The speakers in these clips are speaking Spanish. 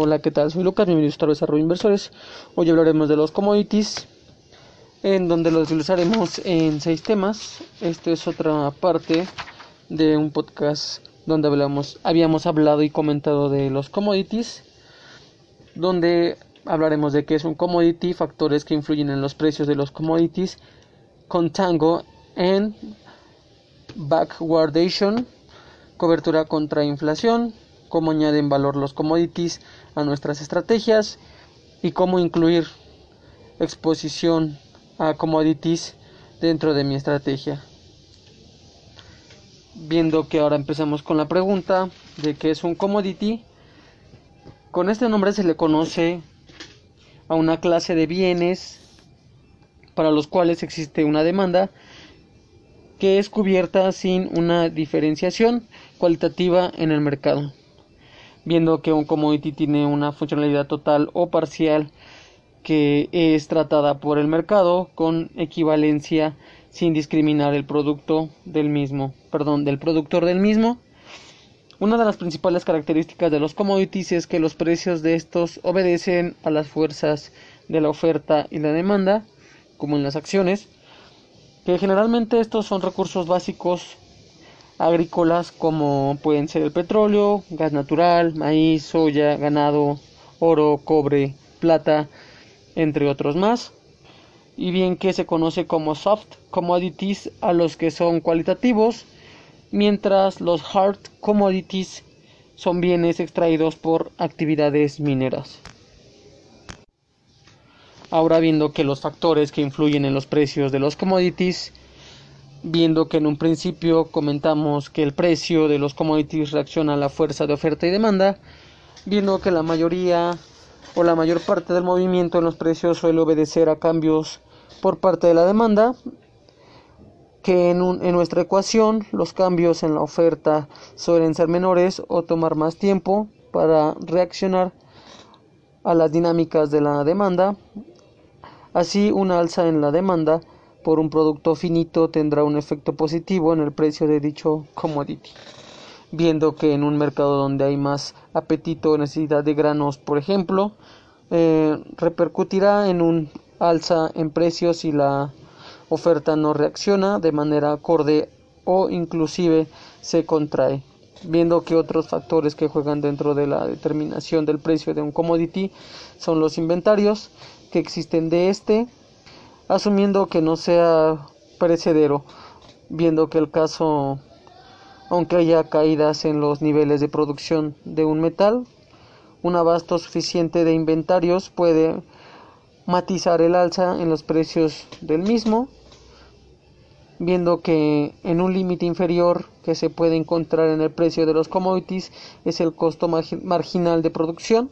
Hola, ¿qué tal? Soy Lucas, bienvenidos a Desarrollo Inversores. Hoy hablaremos de los commodities, en donde los desglosaremos en seis temas. Esta es otra parte de un podcast donde hablamos, habíamos hablado y comentado de los commodities, donde hablaremos de qué es un commodity, factores que influyen en los precios de los commodities, contango en backwardation, cobertura contra inflación, cómo añaden valor los commodities a nuestras estrategias y cómo incluir exposición a commodities dentro de mi estrategia. Viendo que ahora empezamos con la pregunta de qué es un commodity, con este nombre se le conoce a una clase de bienes para los cuales existe una demanda que es cubierta sin una diferenciación cualitativa en el mercado viendo que un commodity tiene una funcionalidad total o parcial que es tratada por el mercado con equivalencia sin discriminar el producto del mismo, perdón, del productor del mismo. Una de las principales características de los commodities es que los precios de estos obedecen a las fuerzas de la oferta y la demanda, como en las acciones, que generalmente estos son recursos básicos agrícolas como pueden ser el petróleo, gas natural, maíz, soya, ganado, oro, cobre, plata, entre otros más. Y bien que se conoce como soft commodities a los que son cualitativos, mientras los hard commodities son bienes extraídos por actividades mineras. Ahora viendo que los factores que influyen en los precios de los commodities viendo que en un principio comentamos que el precio de los commodities reacciona a la fuerza de oferta y demanda, viendo que la mayoría o la mayor parte del movimiento en los precios suele obedecer a cambios por parte de la demanda, que en, en nuestra ecuación los cambios en la oferta suelen ser menores o tomar más tiempo para reaccionar a las dinámicas de la demanda, así una alza en la demanda por un producto finito tendrá un efecto positivo en el precio de dicho commodity. Viendo que en un mercado donde hay más apetito o necesidad de granos, por ejemplo, eh, repercutirá en un alza en precios si la oferta no reacciona de manera acorde o inclusive se contrae. Viendo que otros factores que juegan dentro de la determinación del precio de un commodity son los inventarios que existen de este asumiendo que no sea perecedero, viendo que el caso, aunque haya caídas en los niveles de producción de un metal, un abasto suficiente de inventarios puede matizar el alza en los precios del mismo, viendo que en un límite inferior que se puede encontrar en el precio de los commodities es el costo marginal de producción,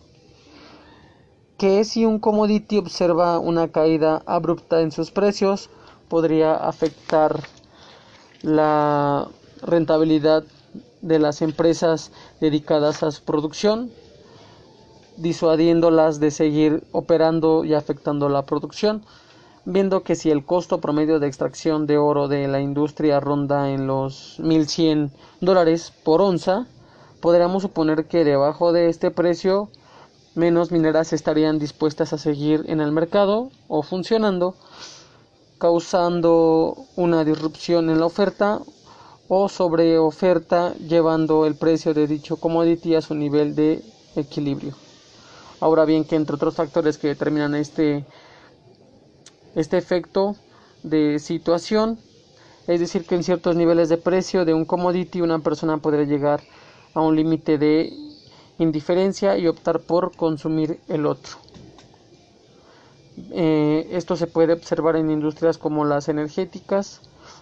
que si un commodity observa una caída abrupta en sus precios podría afectar la rentabilidad de las empresas dedicadas a su producción, disuadiéndolas de seguir operando y afectando la producción, viendo que si el costo promedio de extracción de oro de la industria ronda en los 1100 dólares por onza, podríamos suponer que debajo de este precio menos mineras estarían dispuestas a seguir en el mercado o funcionando, causando una disrupción en la oferta o sobre oferta, llevando el precio de dicho commodity a su nivel de equilibrio. Ahora bien, que entre otros factores que determinan este, este efecto de situación, es decir, que en ciertos niveles de precio de un commodity una persona podría llegar a un límite de indiferencia y optar por consumir el otro. Eh, esto se puede observar en industrias como las energéticas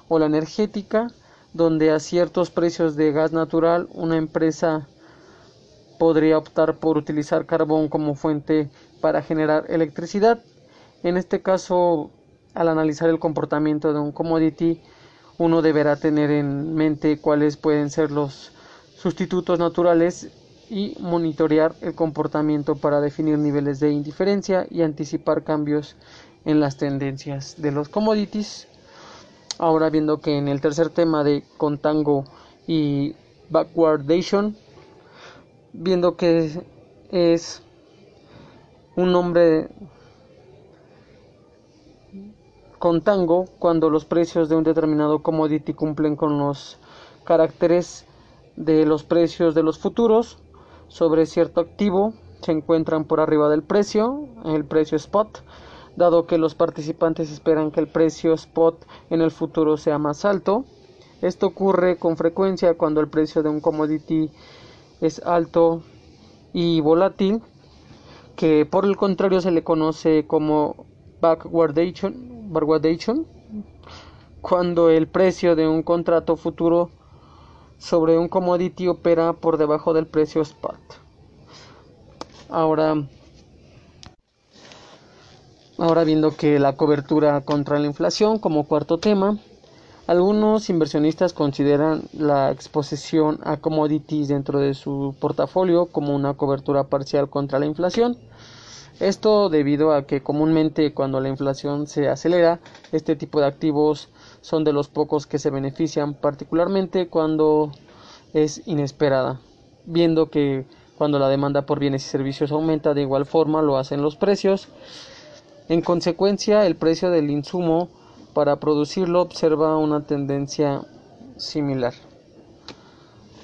o la energética, donde a ciertos precios de gas natural una empresa podría optar por utilizar carbón como fuente para generar electricidad. En este caso, al analizar el comportamiento de un commodity, uno deberá tener en mente cuáles pueden ser los sustitutos naturales y monitorear el comportamiento para definir niveles de indiferencia y anticipar cambios en las tendencias de los commodities. Ahora viendo que en el tercer tema de contango y backwardation, viendo que es un nombre con tango cuando los precios de un determinado commodity cumplen con los caracteres de los precios de los futuros sobre cierto activo se encuentran por arriba del precio, el precio spot, dado que los participantes esperan que el precio spot en el futuro sea más alto. Esto ocurre con frecuencia cuando el precio de un commodity es alto y volátil, que por el contrario se le conoce como backwardation, backwardation cuando el precio de un contrato futuro sobre un commodity opera por debajo del precio spot. Ahora, ahora viendo que la cobertura contra la inflación como cuarto tema, algunos inversionistas consideran la exposición a commodities dentro de su portafolio como una cobertura parcial contra la inflación. Esto debido a que comúnmente cuando la inflación se acelera, este tipo de activos son de los pocos que se benefician, particularmente cuando es inesperada, viendo que cuando la demanda por bienes y servicios aumenta de igual forma lo hacen los precios. En consecuencia, el precio del insumo para producirlo observa una tendencia similar.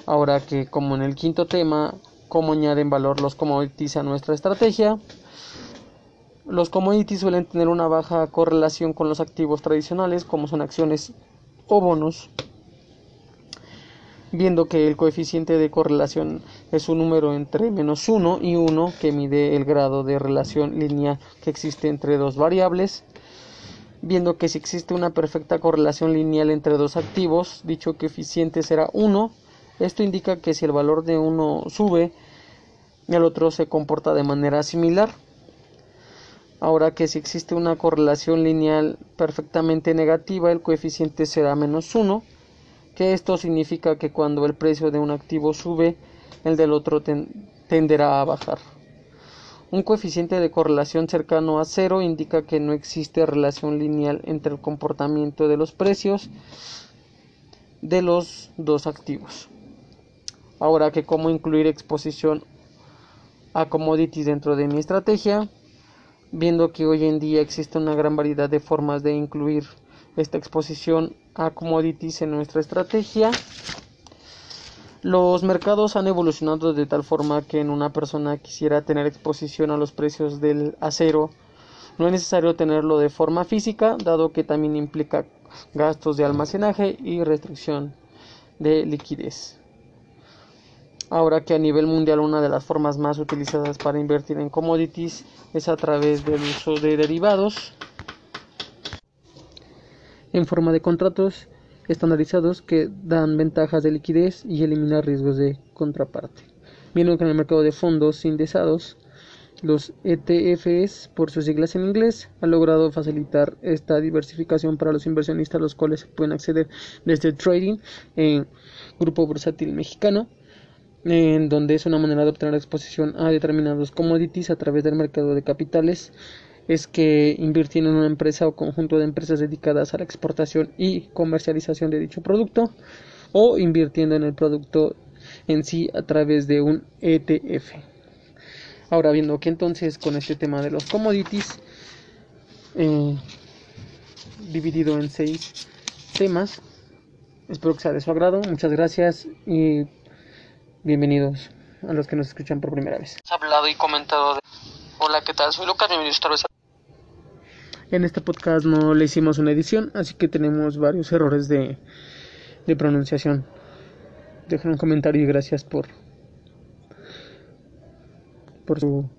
Ahora que como en el quinto tema, cómo añaden valor los commodities a nuestra estrategia, los commodities suelen tener una baja correlación con los activos tradicionales como son acciones o bonos viendo que el coeficiente de correlación es un número entre menos 1 y 1 que mide el grado de relación lineal que existe entre dos variables, viendo que si existe una perfecta correlación lineal entre dos activos, dicho coeficiente será 1, esto indica que si el valor de uno sube, el otro se comporta de manera similar. Ahora que si existe una correlación lineal perfectamente negativa, el coeficiente será menos 1 que esto significa que cuando el precio de un activo sube, el del otro tenderá a bajar. Un coeficiente de correlación cercano a cero indica que no existe relación lineal entre el comportamiento de los precios de los dos activos. Ahora que cómo incluir exposición a commodities dentro de mi estrategia, viendo que hoy en día existe una gran variedad de formas de incluir esta exposición a commodities en nuestra estrategia. Los mercados han evolucionado de tal forma que en una persona quisiera tener exposición a los precios del acero, no es necesario tenerlo de forma física, dado que también implica gastos de almacenaje y restricción de liquidez. Ahora que a nivel mundial una de las formas más utilizadas para invertir en commodities es a través del uso de derivados, en forma de contratos estandarizados que dan ventajas de liquidez y eliminan riesgos de contraparte. Viendo que en el mercado de fondos indexados, los ETFs, por sus siglas en inglés, han logrado facilitar esta diversificación para los inversionistas, los cuales pueden acceder desde trading en Grupo Bursátil Mexicano, en donde es una manera de obtener exposición a determinados commodities a través del mercado de capitales es que invirtiendo en una empresa o conjunto de empresas dedicadas a la exportación y comercialización de dicho producto o invirtiendo en el producto en sí a través de un ETF. Ahora viendo que entonces con este tema de los commodities eh, dividido en seis temas espero que sea de su agrado muchas gracias bienvenidos a los que nos escuchan por primera vez hablado y comentado hola qué tal soy Lucas bienvenidos a en este podcast no le hicimos una edición, así que tenemos varios errores de, de pronunciación. Dejen un comentario y gracias por, por su